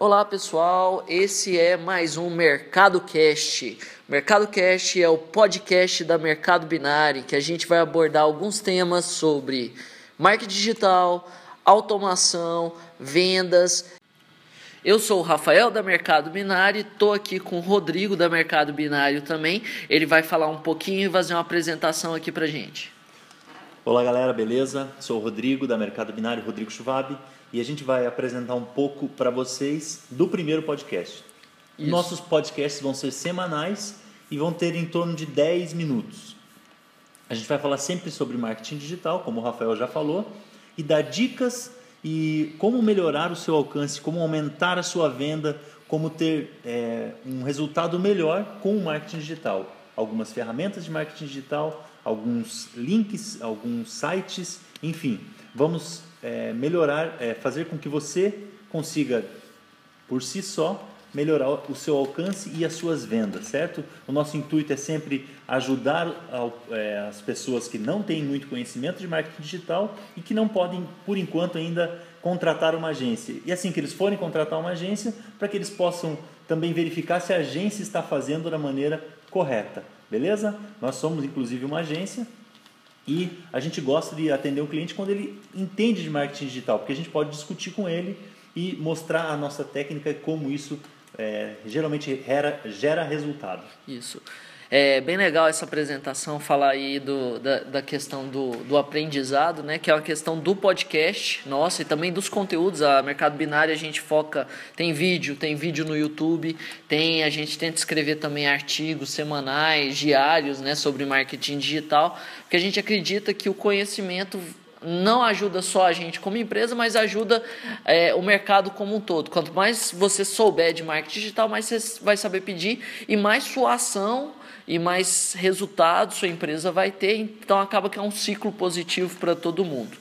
Olá pessoal, esse é mais um Mercado Cast. Mercado Cast é o podcast da Mercado Binário que a gente vai abordar alguns temas sobre marketing digital, automação, vendas. Eu sou o Rafael da Mercado Binário, estou aqui com o Rodrigo da Mercado Binário também. Ele vai falar um pouquinho e fazer uma apresentação aqui para gente. Olá galera, beleza? Sou o Rodrigo da Mercado Binário, Rodrigo Chuvabi e a gente vai apresentar um pouco para vocês do primeiro podcast. Isso. Nossos podcasts vão ser semanais e vão ter em torno de 10 minutos. A gente vai falar sempre sobre marketing digital, como o Rafael já falou, e dar dicas e como melhorar o seu alcance, como aumentar a sua venda, como ter é, um resultado melhor com o marketing digital. Algumas ferramentas de marketing digital, alguns links, alguns sites, enfim, vamos é, melhorar, é, fazer com que você consiga, por si só, melhorar o seu alcance e as suas vendas, certo? O nosso intuito é sempre ajudar ao, é, as pessoas que não têm muito conhecimento de marketing digital e que não podem, por enquanto, ainda contratar uma agência. E assim que eles forem contratar uma agência, para que eles possam também verificar se a agência está fazendo da maneira correta, beleza? Nós somos inclusive uma agência e a gente gosta de atender o cliente quando ele entende de marketing digital, porque a gente pode discutir com ele e mostrar a nossa técnica e como isso é, geralmente gera, gera resultado. Isso. É bem legal essa apresentação, falar aí do, da, da questão do, do aprendizado, né? Que é uma questão do podcast, nossa, e também dos conteúdos. A Mercado Binário a gente foca, tem vídeo, tem vídeo no YouTube, tem, a gente tenta escrever também artigos semanais, diários, né? Sobre marketing digital, porque a gente acredita que o conhecimento não ajuda só a gente como empresa, mas ajuda é, o mercado como um todo. Quanto mais você souber de marketing digital, mais você vai saber pedir e mais sua ação e mais resultados sua empresa vai ter. Então acaba que é um ciclo positivo para todo mundo.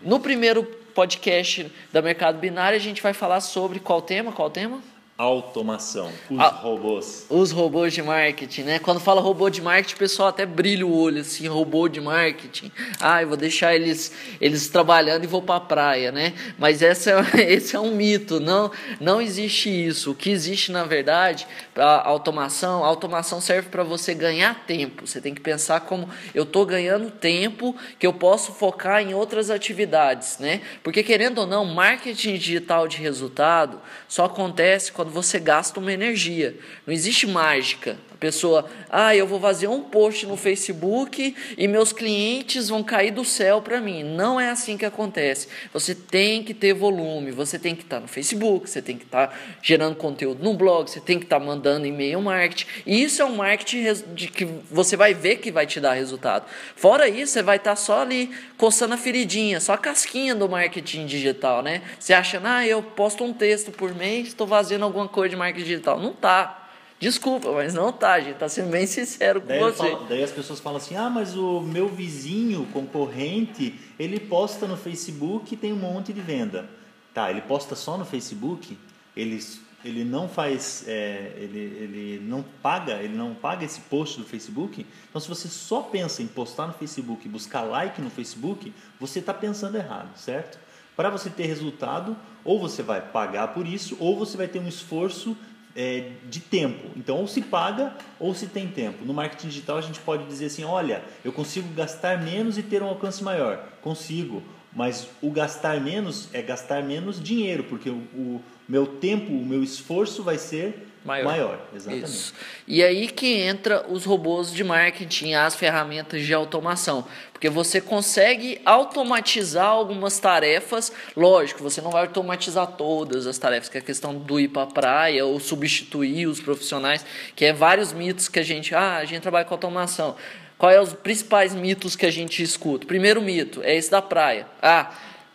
No primeiro podcast da Mercado Binário, a gente vai falar sobre qual tema? Qual tema? Automação, os ah, robôs. Os robôs de marketing, né? Quando fala robô de marketing, o pessoal até brilha o olho, assim, robô de marketing. Ah, eu vou deixar eles, eles trabalhando e vou para a praia, né? Mas essa é, esse é um mito, não, não existe isso. O que existe, na verdade, a automação, a automação serve para você ganhar tempo. Você tem que pensar como eu estou ganhando tempo que eu posso focar em outras atividades, né? Porque, querendo ou não, marketing digital de resultado só acontece quando quando você gasta uma energia. Não existe mágica pessoa, ah, eu vou fazer um post no Facebook e meus clientes vão cair do céu para mim. Não é assim que acontece. Você tem que ter volume, você tem que estar tá no Facebook, você tem que estar tá gerando conteúdo no blog, você tem que estar tá mandando e-mail marketing. E isso é um marketing que você vai ver que vai te dar resultado. Fora isso, você vai estar tá só ali coçando a feridinha, só a casquinha do marketing digital, né? Você acha, ah, eu posto um texto por mês, estou fazendo alguma coisa de marketing digital. Não tá. Desculpa, mas não tá, gente. Tá sendo bem sincero com daí você. Falo, daí as pessoas falam assim: ah, mas o meu vizinho concorrente, ele posta no Facebook e tem um monte de venda. Tá, ele posta só no Facebook, ele, ele não faz, é, ele, ele não paga, ele não paga esse post do Facebook. Então, se você só pensa em postar no Facebook e buscar like no Facebook, você está pensando errado, certo? Para você ter resultado, ou você vai pagar por isso, ou você vai ter um esforço é, de tempo. Então, ou se paga ou se tem tempo. No marketing digital, a gente pode dizer assim: olha, eu consigo gastar menos e ter um alcance maior. Consigo, mas o gastar menos é gastar menos dinheiro, porque o, o meu tempo, o meu esforço vai ser maior. maior exatamente. Isso. E aí que entra os robôs de marketing, as ferramentas de automação, porque você consegue automatizar algumas tarefas. Lógico, você não vai automatizar todas as tarefas, que é a questão do ir para a praia ou substituir os profissionais, que é vários mitos que a gente, ah, a gente trabalha com automação. Quais são os principais mitos que a gente escuta? Primeiro mito é esse da praia. Ah,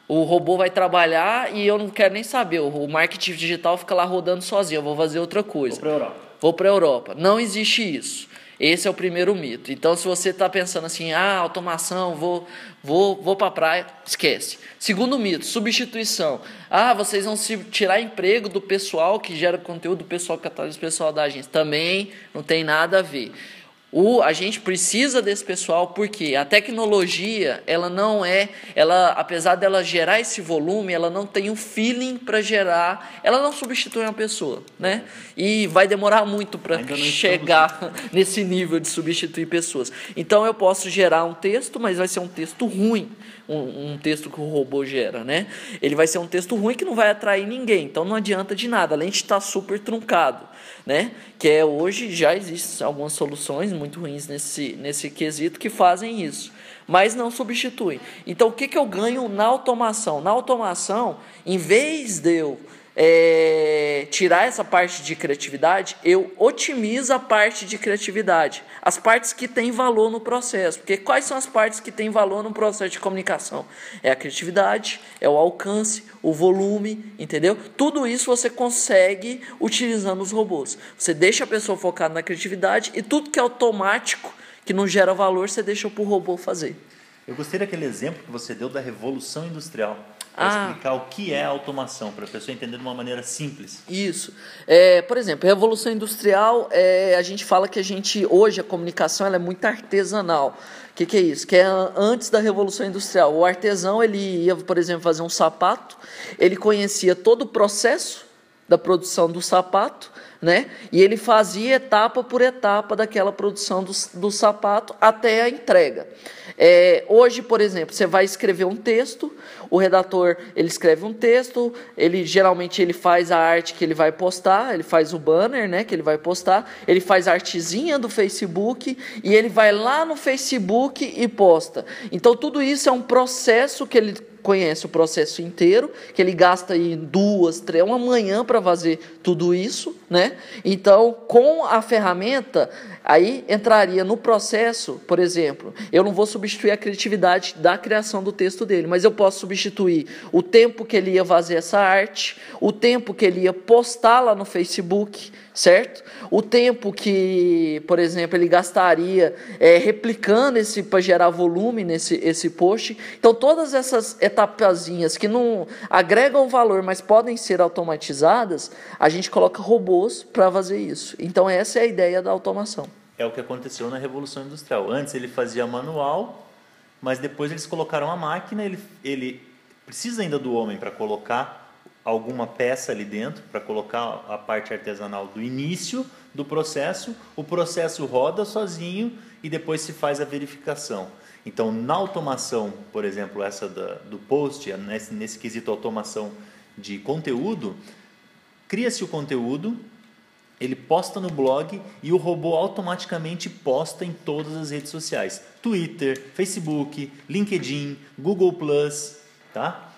o robô vai trabalhar e eu não quero nem saber. O marketing digital fica lá rodando sozinho. Eu vou fazer outra coisa. Vou para Europa. Vou para a Europa. Não existe isso. Esse é o primeiro mito. Então, se você está pensando assim, ah, automação, vou, vou, vou para a praia, esquece. Segundo mito, substituição. Ah, vocês vão se tirar emprego do pessoal que gera conteúdo, do pessoal que atualiza o pessoal da agência. Também não tem nada a ver. O, a gente precisa desse pessoal porque a tecnologia, ela não é, ela apesar dela gerar esse volume, ela não tem um feeling para gerar, ela não substitui uma pessoa, né? E vai demorar muito para chegar nesse nível de substituir pessoas. Então eu posso gerar um texto, mas vai ser um texto ruim, um, um texto que o robô gera, né? Ele vai ser um texto ruim que não vai atrair ninguém, então não adianta de nada, além de estar super truncado né? Que é hoje já existem algumas soluções muito ruins nesse, nesse quesito que fazem isso, mas não substituem. Então o que, que eu ganho na automação? Na automação, em vez de eu é, tirar essa parte de criatividade, eu otimizo a parte de criatividade, as partes que têm valor no processo. Porque quais são as partes que têm valor no processo de comunicação? É a criatividade, é o alcance, o volume, entendeu? Tudo isso você consegue utilizando os robôs. Você deixa a pessoa focada na criatividade e tudo que é automático, que não gera valor, você deixa para o robô fazer. Eu gostei daquele exemplo que você deu da revolução industrial para ah. explicar o que é automação, para a pessoa entender de uma maneira simples. Isso. É, por exemplo, revolução industrial, é, a gente fala que a gente, hoje, a comunicação ela é muito artesanal. O que, que é isso? Que é antes da revolução industrial. O artesão, ele ia, por exemplo, fazer um sapato, ele conhecia todo o processo da produção do sapato, né? E ele fazia etapa por etapa daquela produção do, do sapato até a entrega. É, hoje, por exemplo, você vai escrever um texto, o redator ele escreve um texto, ele geralmente ele faz a arte que ele vai postar, ele faz o banner, né, que ele vai postar, ele faz a artezinha do Facebook e ele vai lá no Facebook e posta. Então tudo isso é um processo que ele conhece o processo inteiro, que ele gasta aí duas, três, uma manhã para fazer tudo isso, né? Então, com a ferramenta, aí entraria no processo, por exemplo, eu não vou substituir a criatividade da criação do texto dele, mas eu posso substituir o tempo que ele ia fazer essa arte, o tempo que ele ia postar lá no Facebook, certo? O tempo que, por exemplo, ele gastaria é, replicando esse para gerar volume nesse esse post. Então, todas essas etapazinhas que não agregam valor, mas podem ser automatizadas, a gente coloca robôs para fazer isso. Então, essa é a ideia da automação. É o que aconteceu na Revolução Industrial. Antes ele fazia manual, mas depois eles colocaram a máquina, ele, ele precisa ainda do homem para colocar alguma peça ali dentro para colocar a parte artesanal do início do processo, o processo roda sozinho e depois se faz a verificação. Então, na automação, por exemplo, essa da, do post, nesse, nesse quesito automação de conteúdo, cria-se o conteúdo, ele posta no blog e o robô automaticamente posta em todas as redes sociais: Twitter, Facebook, LinkedIn, Google tá?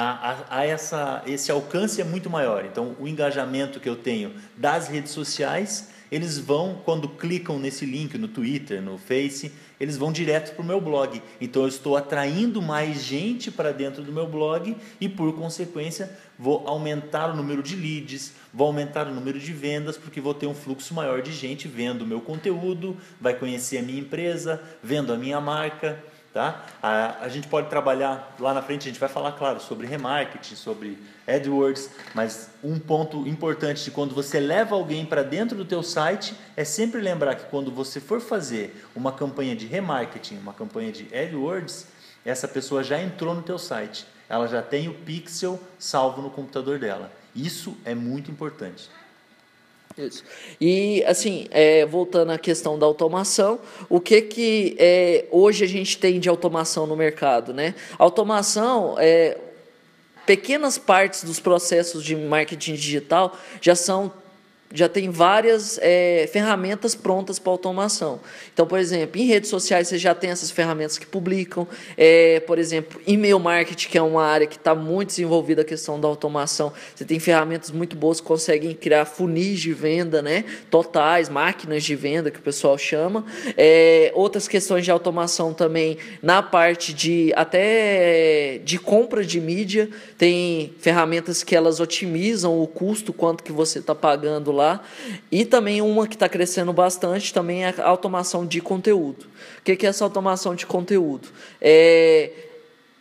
A, a, essa, esse alcance é muito maior. Então, o engajamento que eu tenho das redes sociais, eles vão, quando clicam nesse link no Twitter, no Face, eles vão direto para o meu blog. Então, eu estou atraindo mais gente para dentro do meu blog e, por consequência, vou aumentar o número de leads, vou aumentar o número de vendas, porque vou ter um fluxo maior de gente vendo o meu conteúdo, vai conhecer a minha empresa, vendo a minha marca. Tá? A, a gente pode trabalhar lá na frente, a gente vai falar, claro, sobre remarketing, sobre AdWords, mas um ponto importante de quando você leva alguém para dentro do teu site é sempre lembrar que quando você for fazer uma campanha de remarketing, uma campanha de AdWords, essa pessoa já entrou no teu site, ela já tem o pixel salvo no computador dela. Isso é muito importante. Isso. E assim, é, voltando à questão da automação, o que que é, hoje a gente tem de automação no mercado, né? Automação é pequenas partes dos processos de marketing digital já são já tem várias é, ferramentas prontas para automação. Então, por exemplo, em redes sociais você já tem essas ferramentas que publicam. É, por exemplo, e-mail marketing, que é uma área que está muito desenvolvida a questão da automação. Você tem ferramentas muito boas que conseguem criar funis de venda, né? Totais, máquinas de venda que o pessoal chama. É, outras questões de automação também na parte de até de compra de mídia. Tem ferramentas que elas otimizam o custo, quanto que você está pagando lá. E também uma que está crescendo bastante também é a automação de conteúdo. O que é essa automação de conteúdo? É,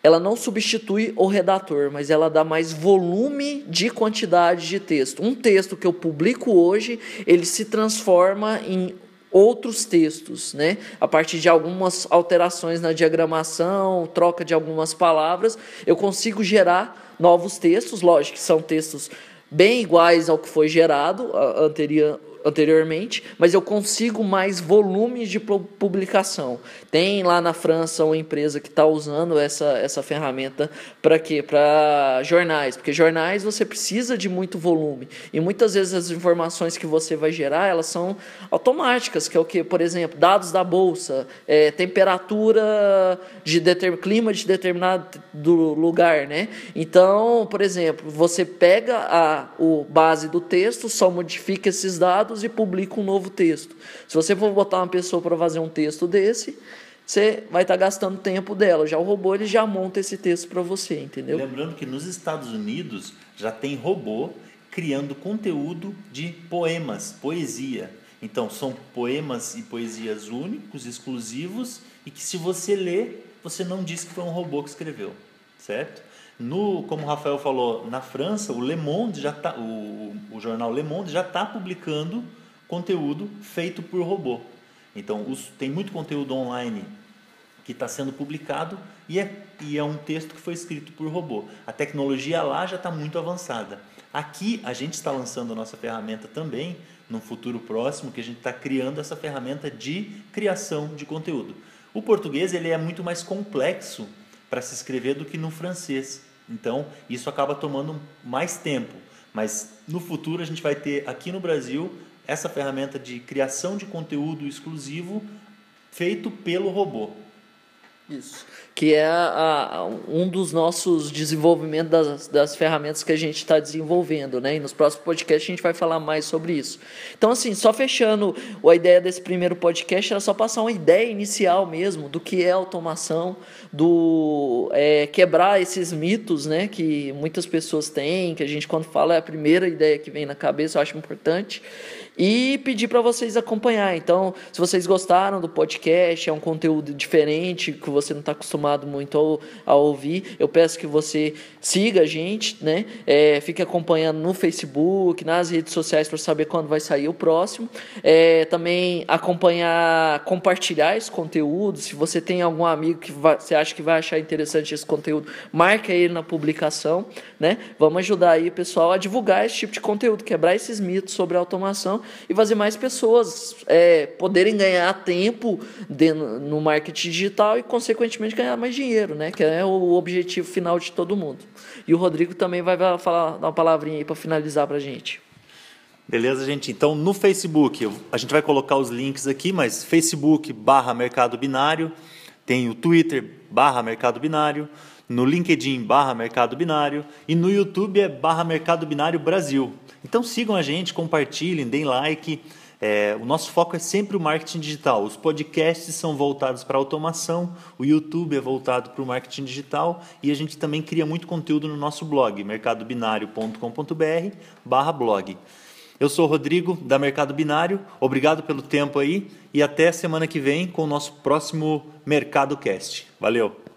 ela não substitui o redator, mas ela dá mais volume de quantidade de texto. Um texto que eu publico hoje, ele se transforma em outros textos, né? A partir de algumas alterações na diagramação, troca de algumas palavras, eu consigo gerar novos textos, lógico que são textos bem iguais ao que foi gerado anterior, anteriormente, mas eu consigo mais volumes de publicação. Tem lá na França uma empresa que está usando essa, essa ferramenta para quê? Para jornais, porque jornais você precisa de muito volume e muitas vezes as informações que você vai gerar elas são automáticas, que é o que, por exemplo, dados da bolsa, é, temperatura de determin, clima de determinado do lugar, né? Então, por exemplo, você pega a o base do texto, só modifica esses dados dados e publica um novo texto. Se você for botar uma pessoa para fazer um texto desse, você vai estar tá gastando tempo dela. Já o robô ele já monta esse texto para você, entendeu? Lembrando que nos Estados Unidos já tem robô criando conteúdo de poemas, poesia. Então são poemas e poesias únicos, exclusivos e que se você ler, você não diz que foi um robô que escreveu, certo? No, como o Rafael falou, na França, o Le Monde já tá, o, o jornal Le Monde já está publicando conteúdo feito por robô. Então, os, tem muito conteúdo online que está sendo publicado e é, e é um texto que foi escrito por robô. A tecnologia lá já está muito avançada. Aqui, a gente está lançando a nossa ferramenta também, no futuro próximo, que a gente está criando essa ferramenta de criação de conteúdo. O português ele é muito mais complexo para se escrever do que no francês. Então, isso acaba tomando mais tempo. Mas no futuro a gente vai ter aqui no Brasil essa ferramenta de criação de conteúdo exclusivo feito pelo robô. Isso. Que é a, um dos nossos desenvolvimentos das, das ferramentas que a gente está desenvolvendo, né? E nos próximos podcasts a gente vai falar mais sobre isso. Então, assim, só fechando a ideia desse primeiro podcast, era só passar uma ideia inicial mesmo do que é automação, do é, quebrar esses mitos, né? Que muitas pessoas têm, que a gente, quando fala, é a primeira ideia que vem na cabeça, eu acho importante e pedir para vocês acompanhar. Então, se vocês gostaram do podcast, é um conteúdo diferente que você não está acostumado muito a, a, ouvir, eu peço que você siga a gente, né? É, fique acompanhando no Facebook, nas redes sociais para saber quando vai sair o próximo. É, também acompanhar, compartilhar esse conteúdo. Se você tem algum amigo que vai, você acha que vai achar interessante esse conteúdo, marca ele na publicação, né? Vamos ajudar aí, pessoal, a divulgar esse tipo de conteúdo, quebrar esses mitos sobre automação e fazer mais pessoas é, poderem ganhar tempo no marketing digital e, consequentemente, ganhar mais dinheiro, né? que é o objetivo final de todo mundo. E o Rodrigo também vai falar, dar uma palavrinha aí para finalizar para a gente. Beleza, gente? Então, no Facebook, a gente vai colocar os links aqui, mas Facebook barra Mercado Binário, tem o Twitter barra Mercado Binário, no LinkedIn barra Mercado Binário e no YouTube é barra Mercado Binário Brasil. Então sigam a gente, compartilhem, deem like. É, o nosso foco é sempre o marketing digital. Os podcasts são voltados para automação, o YouTube é voltado para o marketing digital e a gente também cria muito conteúdo no nosso blog, mercadobinário.com.br blog. Eu sou o Rodrigo, da Mercado Binário. Obrigado pelo tempo aí e até semana que vem com o nosso próximo Mercado Cast. Valeu!